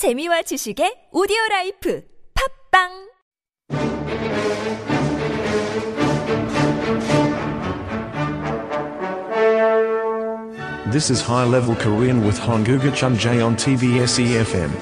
재미와 지식의 오디오 라이프 팝빵 This is high level Korean with Honguga Chunjae on TBS EFM.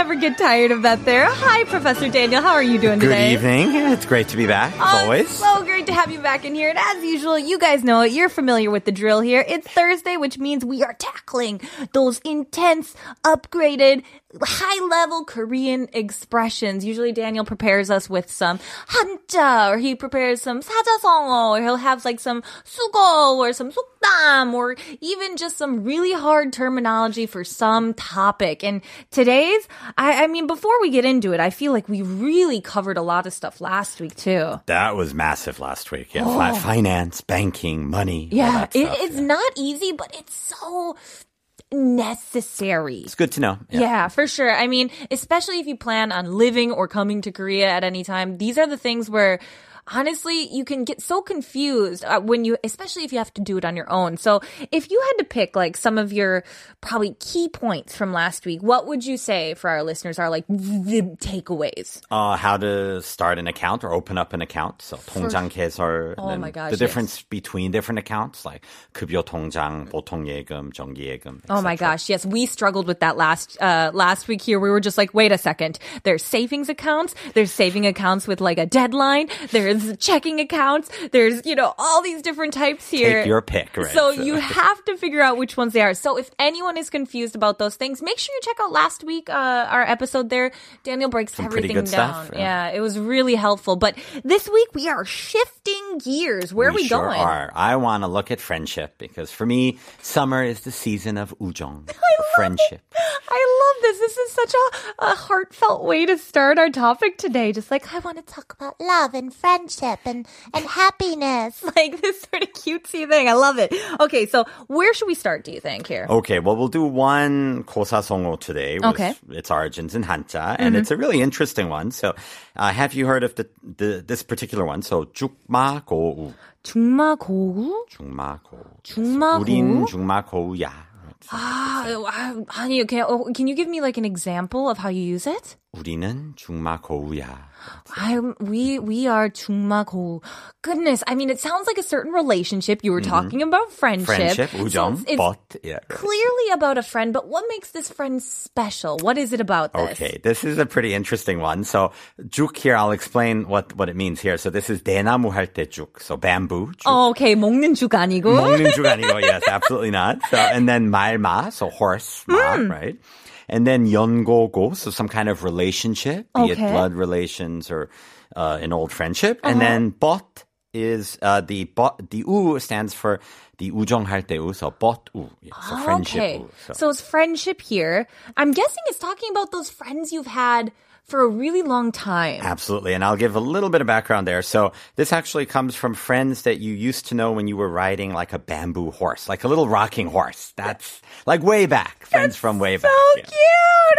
never get tired of that there. Hi, Professor Daniel. How are you doing Good today? evening. It's great to be back, as Oh, always. So great to have you back in here. And as usual, you guys know it. You're familiar with the drill here. It's Thursday, which means we are tackling those intense, upgraded, high level Korean expressions. Usually Daniel prepares us with some hanja, or he prepares some 사자성어, or he'll have like some 수고, or some 속담, or even just some really hard terminology for some topic. And today's, I, I mean, before we get into it, I feel like we really covered a lot of stuff last week too. That was massive last week. Yeah, fi- oh. finance, banking, money. Oh. Yeah, it, it's yeah. not easy, but it's so necessary. It's good to know. Yeah. for sure. I mean, especially if you plan on living or coming to Korea at any time, these are the things where honestly you can get so confused uh, when you especially if you have to do it on your own. So, if you had to pick like some of your probably key points from last week, what would you say for our listeners are like the takeaways? Uh, how to start an account or open up an account. So 통장 개설. Oh and my gosh, The difference between different accounts like 급여 통장, 보통 예금, 정기 예금. Oh my gosh, yes, we struggled with that last uh last week here. We were just like, wait a second. There's savings accounts, there's saving accounts with like a deadline, there's checking accounts, there's, you know, all these different types here. Take your pick, right? So you have to figure out which ones they are. So if anyone is confused about those things, make sure you check out last week uh our episode there. Daniel breaks Some everything down. stuff, yeah. yeah. it was really helpful. But this week we are shifting gears. Where are we sure going? are. I want to look at friendship because for me, summer is the season of ujong, friendship. I love this. This is such a, a heartfelt way to start our topic today. Just like, I want to talk about love and friendship and, and happiness. like this sort of cutesy thing. I love it. Okay, so where should we start, do you think, here? Okay, well, we'll do one 고사성어 today. with Okay. Its origins in Hanja, and it's a really interesting one. So, uh, have you heard of the, the this particular one? So, 죽마고우. 중마고우? 중마고우. 중마고우? 우린 중마고우야. Ah, uh, honey, okay. Oh, can you give me like an example of how you use it? 우리는 중마고우야. I we we are 중마고우. Goodness, I mean, it sounds like a certain relationship. You were talking about friendship. Friendship, So 우정, it's but yeah. clearly about a friend. But what makes this friend special? What is it about this? Okay, this is a pretty interesting one. So, juk here, I'll explain what, what it means here. So, this is 대나무 할 때 juk. So, bamboo. juk. Oh, okay, 먹는 죽 아니고. 먹는 줄 아니고, yes, absolutely not. So, and then 말마, so horse, 마, Hmm. right? And then 연고고, so some kind of relationship, be it Okay. blood relations or uh, an old friendship. Uh-huh. And then bot is uh, the bot, the u stands for the 우정할 때 우, so bot u, so friendship okay. u. So. it's friendship here. I'm guessing it's talking about those friends you've had for a really long time. Absolutely. And I'll give a little bit of background there. So this actually comes from friends that you used to know when you were riding like a bamboo horse, like a little rocking horse. That's like way back. Friends from way So back. yeah. cute!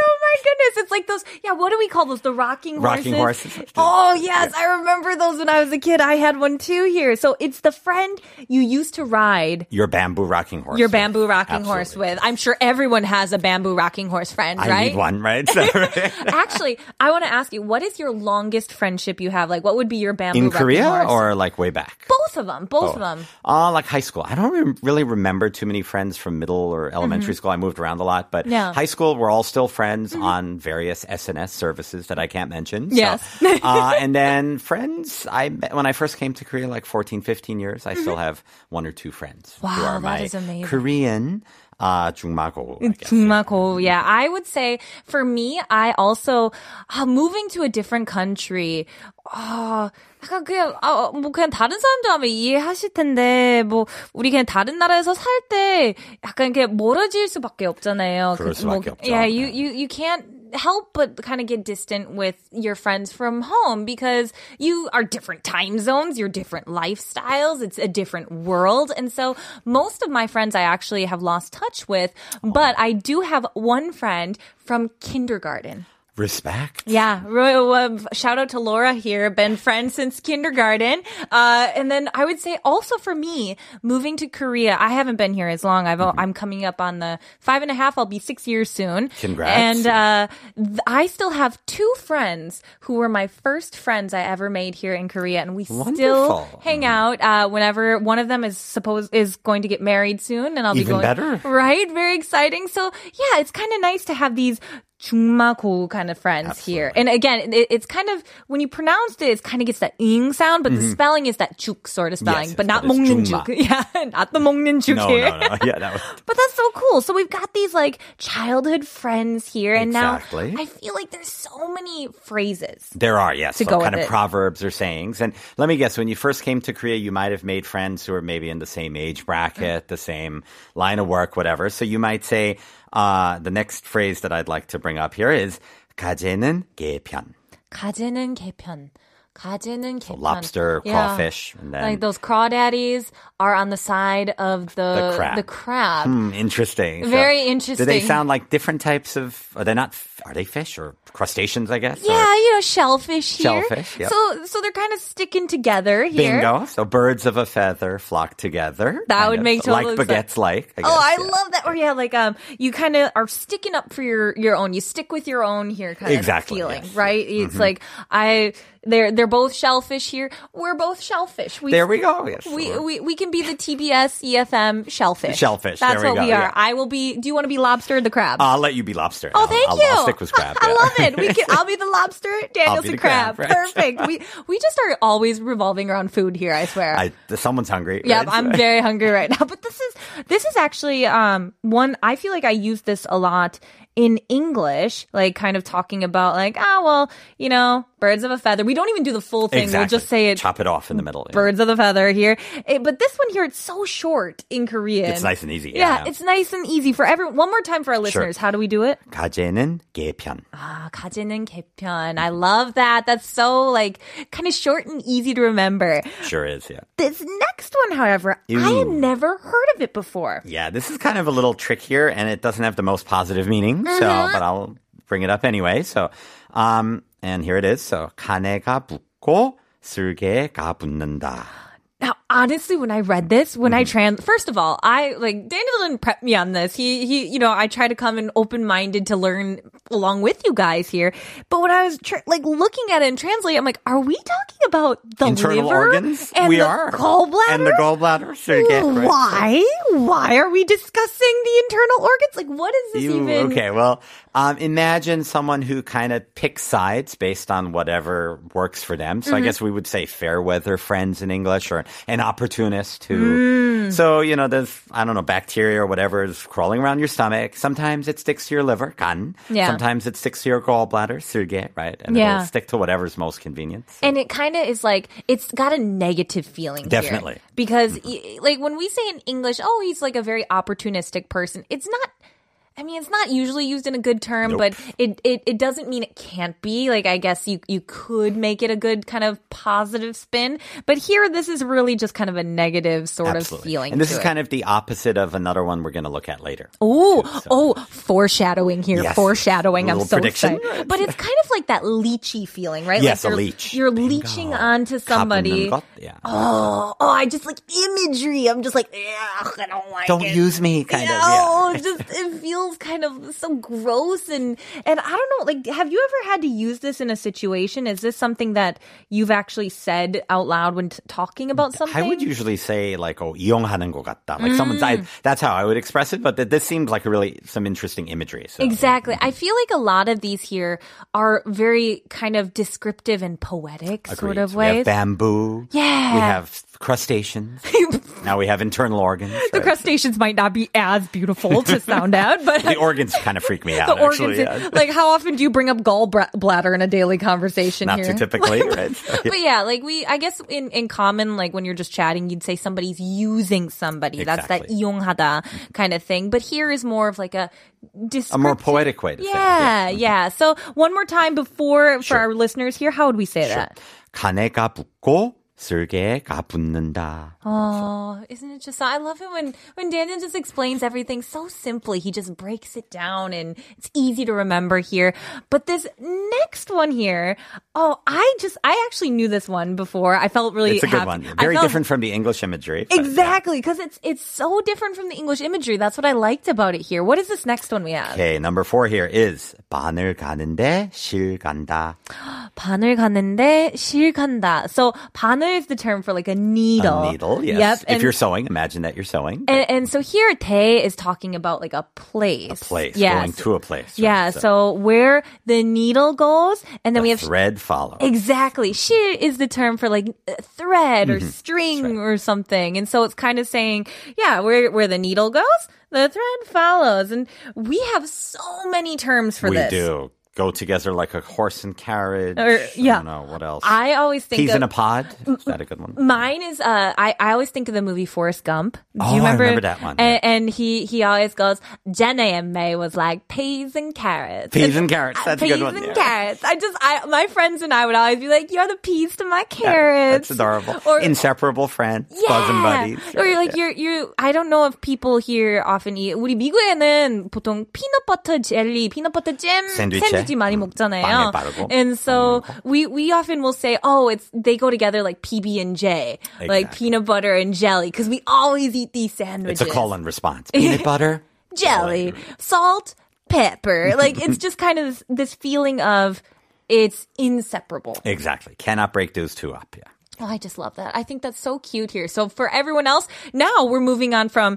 Oh my goodness! It's like those. Yeah, what do we call those? The rocking horses. Rocking horses. Oh yes, I remember those when I was a kid. I had one too here. So it's the friend you used to ride Your bamboo rocking horse. your with. bamboo rocking horse with. I'm sure everyone has a bamboo rocking horse friend, I right? need one, right? So, Actually, I want to ask you, what is your longest friendship you have? Like, what would be your bamboo In Korea or like way back? both of them? Both Oh. of them. Uh, like high school. I don't rem- really remember too many friends from middle or elementary school. I moved around a lot, but Mm-hmm. Yeah. Mm-hmm. high school, we're all still friends on various SNS services that I can't mention. So, Yes. uh, and then friends, I met, when I first came to Korea, like 14, 15 years, I still have one or two friends who Mm-hmm. Are my amazing. Korean uh, 중마고. 중마고. Yeah, I would say for me, I also uh, moving to a different country. 아, 약간 그냥 아, 뭐 그냥 다른 사람들 아마 이해하실 텐데 뭐 우리 그냥 다른 나라에서 살 때 약간 이렇게 멀어질 수밖에 없잖아요. 그럴 그, 수밖에 없죠. Yeah, you you you can't help but kind of get distant with your friends from home because you are different time zones, you're different lifestyles, it's a different world. And so most of my friends I actually have lost touch with, but I do have one friend from kindergarten. Respect. Yeah, uh, shout out to Laura here. Been friends since kindergarten. Uh, and then I would say also for me, moving to Korea, I haven't been here as long. I've, Mm-hmm. I'm coming up on the five and a half. I'll be six years soon. Congrats. And uh, th- I still have two friends who were my first friends I ever made here in Korea, and we still hang out. Uh, whenever one of them is supposed is going to get married soon, and I'll Even be going better. right. Very exciting. So yeah, it's kind of nice to have these 중마고 kind of friends here. And again, it, it's kind of when you pronounced it, it kind of gets that ing sound, but the spelling is that juk sort of spelling, Yes, but yes, not but it's 먹는 중마. juk. Yeah, not the 먹는 juk No, here. no, no. Yeah, that was. But that's so cool. So we've got these like childhood friends here, and Exactly. now I feel like there's so many phrases. There are, yes. To so go kind with of it. proverbs or sayings. And let me guess, when you first came to Korea, you might have made friends who are maybe in the same age bracket, the same line of work, whatever. So you might say, uh, the next phrase that I'd like to bring up here is, 가재는 개편. 가재는 개편. 가재는 개편. lobster, Yeah. crawfish, and then Like those crawdaddies are on the side of the The crab. The crab. Hmm, interesting. So Very Do they interesting. sound like different types of? Are they not? Are they fish or crustaceans? I guess. Yeah, Or you know, shellfish here. Shellfish, yep. So, so they're kind of sticking together here. Bingo. So birds of a feather flock together. That kind would of. make like total baguettes like. I Oh, I guess, yeah. love that. Or yeah, like um, you kind of are sticking up for your your own. You stick with your own here, kind Exactly, of feeling, yes. right? It's like I, they're they're both shellfish here. We're both shellfish. We, There we go. Yes. We, we we can be the TBS EFM shellfish. Shellfish, That's we what go, we are. yeah. I will be. Do you want to be lobster or the crab? I'll let you be lobster. Oh, I'll- thank I'll, you. I'll stick with crab. I yeah. love it. We can, I'll be the lobster. Daniel's the crab. crab, right. Perfect. We we just are always revolving around food here. I swear. I, someone's hungry. Yeah, right? I'm very hungry right now. But this is this is actually um one I feel like I use this a lot in English, like kind of talking about like, ah well, you know, birds of a feather. We don't even do the full thing. Exactly. We'll just say it Chop it off in the middle. yeah. birds of the feather here. Eh, but this one here, it's so short in Korean. It's nice and easy. Yeah, Yeah. it's nice and easy for everyone. One more time for our listeners. How do we do it? 가재는 개편. Ah, 가지는 개편. I love that. That's so like kind of short and easy to remember. Sure is. Yeah. This next one, however, I had Ew. never heard of it before. Yeah, this is kind of a little trick here, and it doesn't have the most positive meaning. So, Mm-hmm. but I'll bring it up anyway. So, um, and here it is. So, 가내가 붙고 쓸개가 붙는다. Now, honestly, when I read this, when Mm-hmm. I trans, first of all, I like Daniel didn't prep me on this. He, he, you know, I try to come in open minded to learn along with you guys here. But when I was tr- like looking at it and translate, I'm like, are we talking about the Internal liver organs? and we the are. gallbladder? And the gallbladder. Right? Why? Why are we discussing the internal organs? Like, what is this You- even? okay, well, um, imagine someone who kind of picks sides based on whatever works for them. So I Mm-hmm. guess we would say fair weather friends in English or an opportunist who. Mm. So, you know, there's, I don't know, bacteria or whatever is crawling around your stomach. Sometimes it sticks to your liver, 간. Yeah. Sometimes it sticks to your gallbladder, surge, right? And Yeah. it'll stick to whatever's most convenient. So- And it kind of is like it's got a negative feeling. here. Definitely. because y- like when we say in English, oh, he's like a very opportunistic person. It's not. I mean, it's not usually used in a good term, nope. but it, it, it doesn't mean it can't be. Like, I guess you, you could make it a good kind of positive spin. But here, this is really just kind of a negative sort Absolutely. of feeling. And this is it. kind of the opposite of another one we're going to look at later. Oh, so. oh, foreshadowing here. Yes. Foreshadowing. I'm so prediction. excited. But it's kind of like that leechy feeling, right? Yes, like you're, leech. You're Bingo. leeching onto somebody. Yeah. Oh, oh, I just like imagery. I'm just like, I don't like Don't it. use me, kind no, of. Yeah. just, it feels kind of so gross and and I don't know. Like, have you ever had to use this in a situation? Is this something that you've actually said out loud when t- talking about something? I would usually say like, "Oh, 이용하는 것 같다." Like someone's. I, Mm. that's how I would express it. But th- this seems like a really some interesting imagery. So. Exactly. I feel like a lot of these here are very kind of descriptive and poetic sort Agreed. of We have ways. bamboo. Yeah. We have crustaceans. now we have internal organs. the right? crustaceans might not be as beautiful to sound out, but The organs kind of freak me out. the organs. actually, yeah. Like, how often do you bring up gallbladder in a daily conversation Not here? too typically, right? But yeah, like we, I guess in, in common, like when you're just chatting, you'd say somebody's using somebody. That's that Exactly. 이용하다 kind of thing. But here is more of like a a descriptive. more poetic way to say it. Yeah, yeah. So one more time before for Sure. our listeners here, how would we say that? 가내가 붙고 쓸개가 붙는다. Oh, isn't it just? I love it when when Daniel just explains everything so simply. He just breaks it down, and it's easy to remember here. But this next one here, oh, I just I actually knew this one before. I felt really It's a good happy. one. I Very felt- different from the English imagery. but, yeah. Exactly, because it's it's so different from the English imagery. That's what I liked about it here. What is this next one we have? Okay, number four here is 바늘 가는데 실 간다. 바늘 가는데 실 간다. So 바늘 is the term for like a needle. A needle, yes. Yep. if and- you're sewing, imagine that you're sewing. And, and so here, 대 is talking about like a place. a place, Yes. going to a place. right? Yeah. So, where the needle goes, and then the we have thread follow. exactly. She is the term for like thread Mm-hmm. or string or something, and so it's kind of saying, yeah, where where the needle goes, the thread follows, and we have so many terms for we this. do go together like a horse and carriage. Or, yeah. I don't know what else. I always think peas of, in a pod. Is that a good one? Mine is. Uh, I I always think of the movie Forrest Gump. Do oh, you remember? I remember that one. And, yeah. and he he always goes. Jenny and May was like peas and carrots. Peas and carrots. That's peas a good one. Peas and yeah. carrots. I just I my friends and I would always be like, you're the peas to my carrots. Yeah, that's adorable. Or inseparable friends, yeah. buddies. Or right, like you're you. I don't know if people here often eat. 우리 미국에는 보통 피넛 버터 젤리, 피넛 버터 잼, sandwich. 샌드위치 많이 먹잖아요. 빵에 바르고. And so we we often will say, oh, it's they go together like PB and J, like Exactly. peanut butter and jelly, because we always eat these sandwiches. It's a call and response. Peanut butter. jelly, salt, pepper. Like it's just kind of this, this feeling of it's inseparable. Exactly. Cannot break those two up. Yeah. Oh, I just love that. I think that's so cute here. So for everyone else, now we're moving on from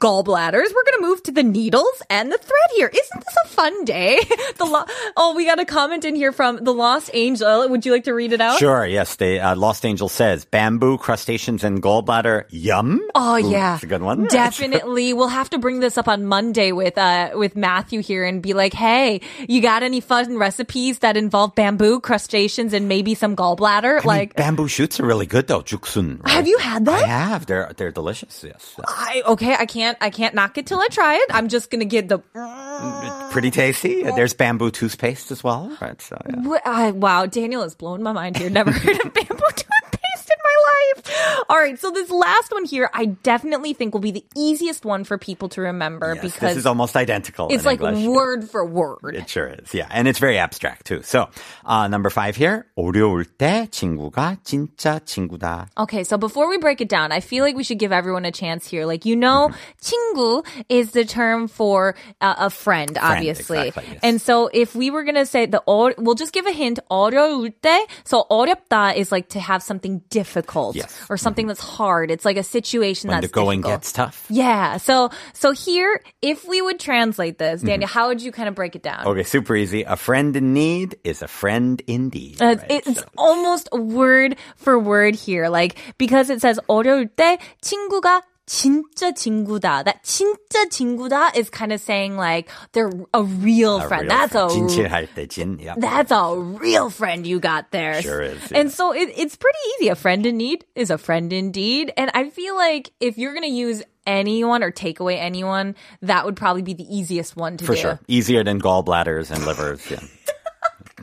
gallbladders. We're going to move to the needles and the thread here. Isn't this a fun day? the lo- oh, we got a comment in here from the Lost Angel. Would you like to read it out? Sure. Yes. The uh, Lost Angel says bamboo, crustaceans, and gallbladder. Yum. Oh yeah, That's a good one. Definitely, we'll have to bring this up on Monday with uh with Matthew here and be like, hey, you got any fun recipes that involve bamboo, crustaceans, and maybe some gallbladder? I mean, like, bamboo shoots really good though. Juksun. right? have you had that? I have. They're they're delicious. Yes. I, okay, I can't I can't knock it till I try it. I'm just gonna get the Pretty tasty. There's bamboo toothpaste as well. Right. So yeah. I, wow, Daniel has blown my mind here. Never heard of bamboo toothpaste life. All right, so this last one here, I definitely think will be the easiest one for people to remember Yes, because this is almost identical. it's in like English. word for word. It sure is. Yeah. And it's very abstract too. So, uh, number five here. 어려울 때 친구가 진짜 친구다. Okay, so before we break it down, I feel like we should give everyone a chance here. Like, you know, 친구 is the term for uh, a friend, obviously. exactly, yes. And so if we were going to say the, 어, we'll just give a hint, 어려울 때. So 어렵다 is like to have something difficult Yes. or something that's hard. It's like a situation When that's the going difficult. gets tough. Yeah. So, so here, if we would translate this, Mm-hmm. Daniel, how would you kind of break it down? Okay, super easy. A friend in need is a friend indeed. Uh, right? It's So- almost word for word here. Like, because it says 어려울 때 친구가 진짜 친구다. That 진짜 친구다 is kind of saying like they're a real a friend. real That's friend. a 진실할 때 진. Yep. that's a real friend you got there. Sure is, And yeah. so it, it's pretty easy. A friend in need is a friend indeed. And I feel like if you're going to use anyone or take away anyone, that would probably be the easiest one to For do. sure. Easier than gallbladders and livers. Yeah.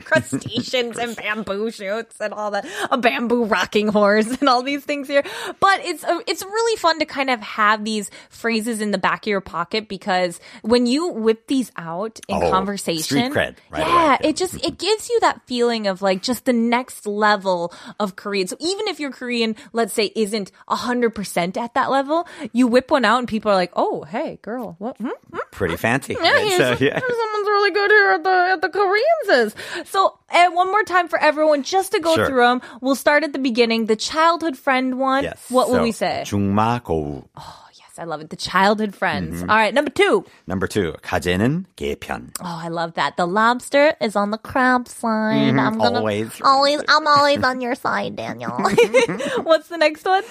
crustaceans and bamboo shoots and all that, a bamboo rocking horse and all these things here. But it's uh, it's really fun to kind of have these phrases in the back of your pocket because when you whip these out in Oh, conversation, cred right yeah, away. it just it gives you that feeling of like just the next level of Korean. So even if your Korean, let's say, isn't hundred percent at that level, you whip one out and people are like, "Oh, hey, girl, what?" Hmm? Pretty fancy. Yeah, right? So, yeah. someone's really good here at the at the Koreans is. So, and one more time for everyone, just to go Sure. through them. We'll start at the beginning. The childhood friend one. Yes. What will So, we say? 중마 고우. Oh, yes, I love it. The childhood friends. Mm-hmm. All right, number two. Number two, 가재는 개편. Oh, I love that. The lobster is on the crab side. I'm gonna Always. Always, I'm always on your side, Daniel. What's the next one?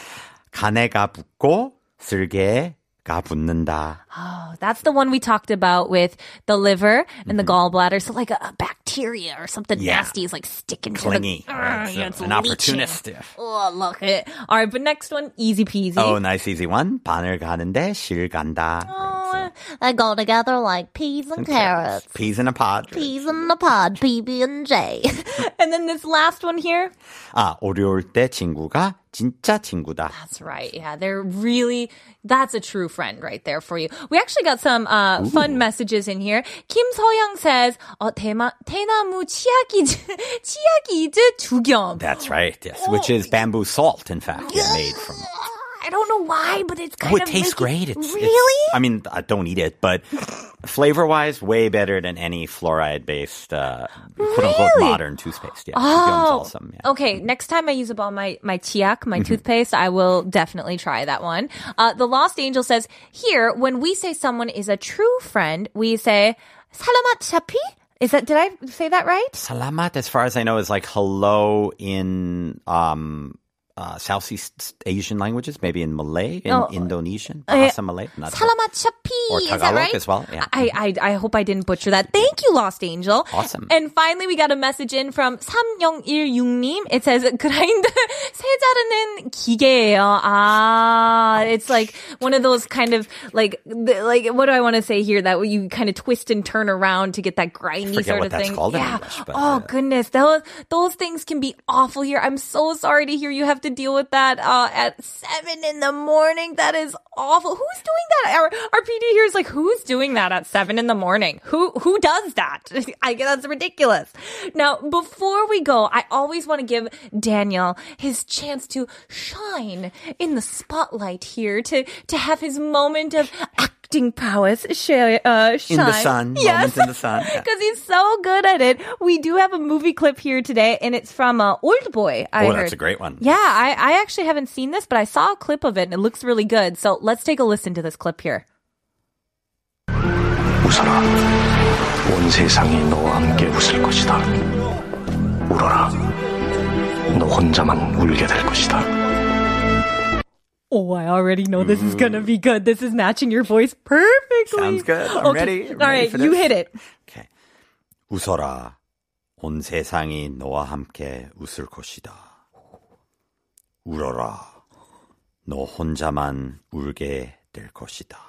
간에가 붙고 쓸개가 붙는다. Oh, that's the one we talked about with the liver and the gallbladder. So like a, a bacteria or something Mm-hmm. Yeah. nasty is like sticking Clingy. to the. right? Ugh, So it's an leaching. opportunist. yeah. Oh, look it. All right, but next one, easy peasy. Oh, nice easy one. 바늘 가는데 실 간다. Oh, they go together like peas and carrots. Peas in a pod. Peas in a pod, PB and J. And then this last one here. 아, 어려울 때 친구가 진짜 친구다. That's right. Yeah, they're really, that's a true friend right there for you. We actually got some uh, fun messages in here. Kim Soyoung says, 어, 대마, 대나무 치약이즈, 치약이즈 두겸. That's right. Yes, which is bamboo salt, in fact, yeah, made from. I don't know why, but it's kind Oh, it of tastes making- great. It's, it's- really? I mean, I don't eat it, but flavor-wise, way better than any fluoride-based, uh, quote-unquote, Really? modern toothpaste. Yeah, Oh, awesome. Yeah. okay. Next time I use up all my my chiak, Mm-hmm. my toothpaste, I will definitely try that one. Uh, the Lost Angel says here when we say someone is a true friend, we say salamat chapi. Is that did I say that right? Salamat, as far as I know, is like hello in um, uh, Southeast Asian languages, maybe in Malay, in Oh, Indonesian, uh, Bahasa Malay. Not sure. Salamat chapi. Or is that Tagalog right? as well, yeah. I, I I hope I didn't butcher that. Thank you, Lost Angel. Awesome. And finally, we got a message in from 3016님. It says 그라인더 새 자르는 기계예요. Ah, it's like one of those kind of like the, like what do I want to say here? That you kind of twist and turn around to get that grindy forget sort what of that's thing. called in yeah. English, but, oh uh, goodness, those those things can be awful here. I'm so sorry to hear you have to deal with that uh, at seven in the morning. That is awful. Who's doing that? Our, our PD here is like, who's doing that at seven in the morning? Who who does that? I guess that's ridiculous. Now, before we go, I always want to give Daniel his chance to shine in the spotlight here to to have his moment of acting prowess. Sh- uh, shine. In the sun, yes. moment in the sun. Yeah. Because he's so good at it. We do have a movie clip here today, and it's from uh, Old Boy. I Oh, heard. that's a great one. Yeah, I, I actually haven't seen this, but I saw a clip of it, and it looks really good. So let's take a listen to this clip here. 웃어라. 온 세상이 너와 함께 웃을 것이다. 울어라. 너 혼자만 울게 될 것이다. Oh, I already know this is gonna be good. This is matching your voice perfectly. Sounds good. I'm Okay. ready. I'm All ready right, you hit it. Okay. 웃어라. 온 세상이 너와 함께 웃을 것이다. 울어라. 너 혼자만 울게 될 것이다.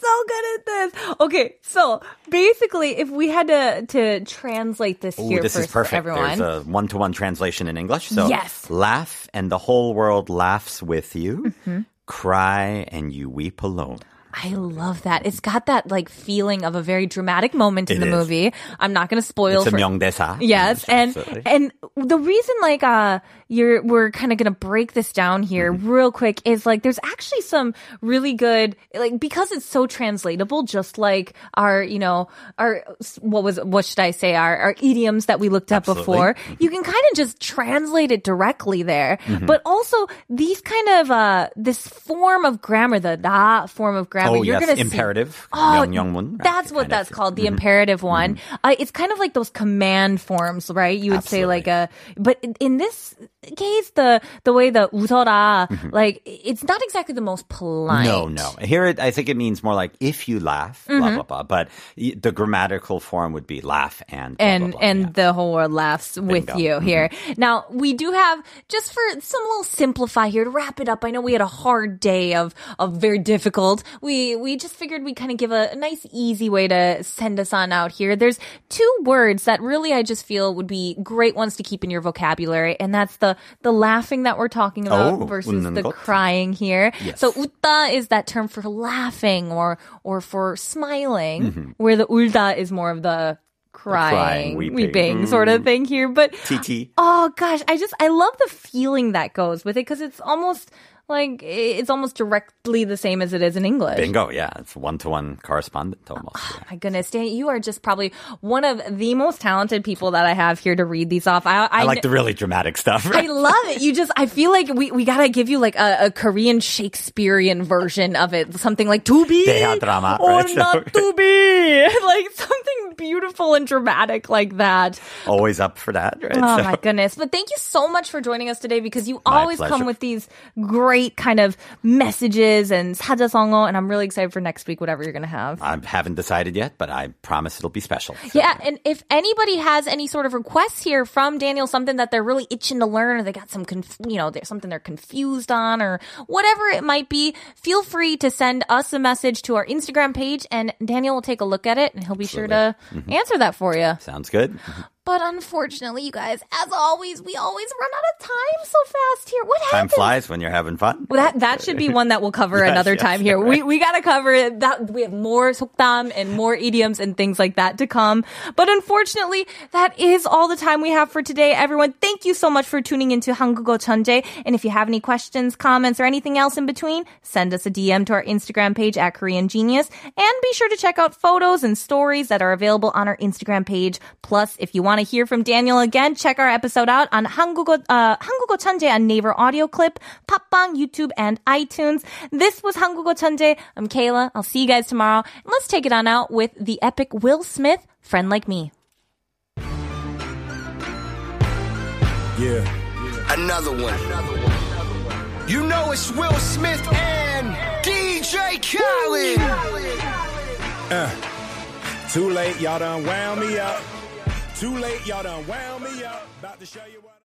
so good at this. Okay, so basically, if we had to to translate this Ooh, here this for, is perfect. for everyone, There's a one-to-one translation in English. So Yes. laugh and the whole world laughs with you. Mm-hmm. Cry and you weep alone. I love that. It's got that like feeling of a very dramatic moment in It the is. movie. I'm not going to spoil. It's a for- 명대사. Yes, and Absolutely. and the reason like uh you're we're kind of gonna break this down here Mm-hmm. real quick is like there's actually some really good like because it's so translatable, just like our you know our what was what should I say our our idioms that we looked up Absolutely. before. You can kind of just translate it directly there, Mm-hmm. but also these kind of uh this form of grammar, the da form of grammar, oh, you're yes, gonna see- imperative. Oh, 명령문. right, that's the what kind that's of- called, the Mhm. imperative one. Uh, it's kind of like those command forms, right? You would say like a, but in- in this case, the the way the 웃어라, like it's not exactly the most polite. Mm-hmm. No, no. Here, it, I think it means more like if you laugh, blah Mm-hmm. blah blah. But y- the grammatical form would be laugh and blah, and blah, blah, and yeah. the whole world laughs with Bingo. you here. Now we do have just for some little simplify here to wrap it up. I know we had a hard day of of very difficult. We we just figured we kind of give a, a nice easy way to send us on out here. There's two words that really I just feel would be great ones to keep in your vocabulary, and that's the the laughing that we're talking about Oh, versus 웃는 the 것. crying here. Yes. So 웃다 is that term for laughing or or for smiling, Mm-hmm. where the 울다 is more of the crying, crying, weeping, weeping. sort of thing here. But TT. oh gosh, I just I love the feeling that goes with it because it's almost like it's almost directly the same as it is in English. Bingo, yeah. It's one to one correspondent oh, almost. Oh, yeah. my goodness, Dan, you are just probably one of the most talented people that I have here to read these off. I, I, I like the really dramatic stuff. Right? I love it. You just, I feel like we, we gotta give you like a, a Korean Shakespearean version of it. Something like to be drama, or right? not to be. like something beautiful and dramatic like that. Always up for that, right? Oh so. my goodness. But thank you so much for joining us today because you my always pleasure. come with these great great kind of messages and sajasongo, and I'm really excited for next week, whatever you're going to have. I haven't decided yet, but I promise it'll be special. So. Yeah, and if anybody has any sort of requests here from Daniel, something that they're really itching to learn, or they got some, conf- you know, something they're confused on, or whatever it might be, feel free to send us a message to our Instagram page, and Daniel will take a look at it, and he'll be Absolutely. sure to mm-hmm. answer that for you. Sounds good. Mm-hmm. But unfortunately, you guys, as always, we always run out of time so fast here. What happens? Time flies when you're having fun. Well, that that should be one that we'll cover yes, another yes, time here. Right. We we gotta cover it. That we have more 속담 and more idioms and things like that to come. But unfortunately, that is all the time we have for today. Everyone, thank you so much for tuning into Hangugo Chunje. And if you have any questions, comments, or anything else in between, send us a DM to our Instagram page at Korean Genius, and be sure to check out photos and stories that are available on our Instagram page. Plus, if you want to hear from Daniel again, check our episode out on 한국어 uh, 한국어 천재 on Naver Audio Clip, 팟빵, YouTube, and iTunes. This was 한국어 천재. I'm Kayla. I'll see you guys tomorrow. And let's take it on out with the epic Will Smith, "Friend Like Me." Yeah. Another one. You know it's Will Smith and DJ Khaled. Too late, y'all done wound me up. Too late, y'all done wound me up. About to show you what.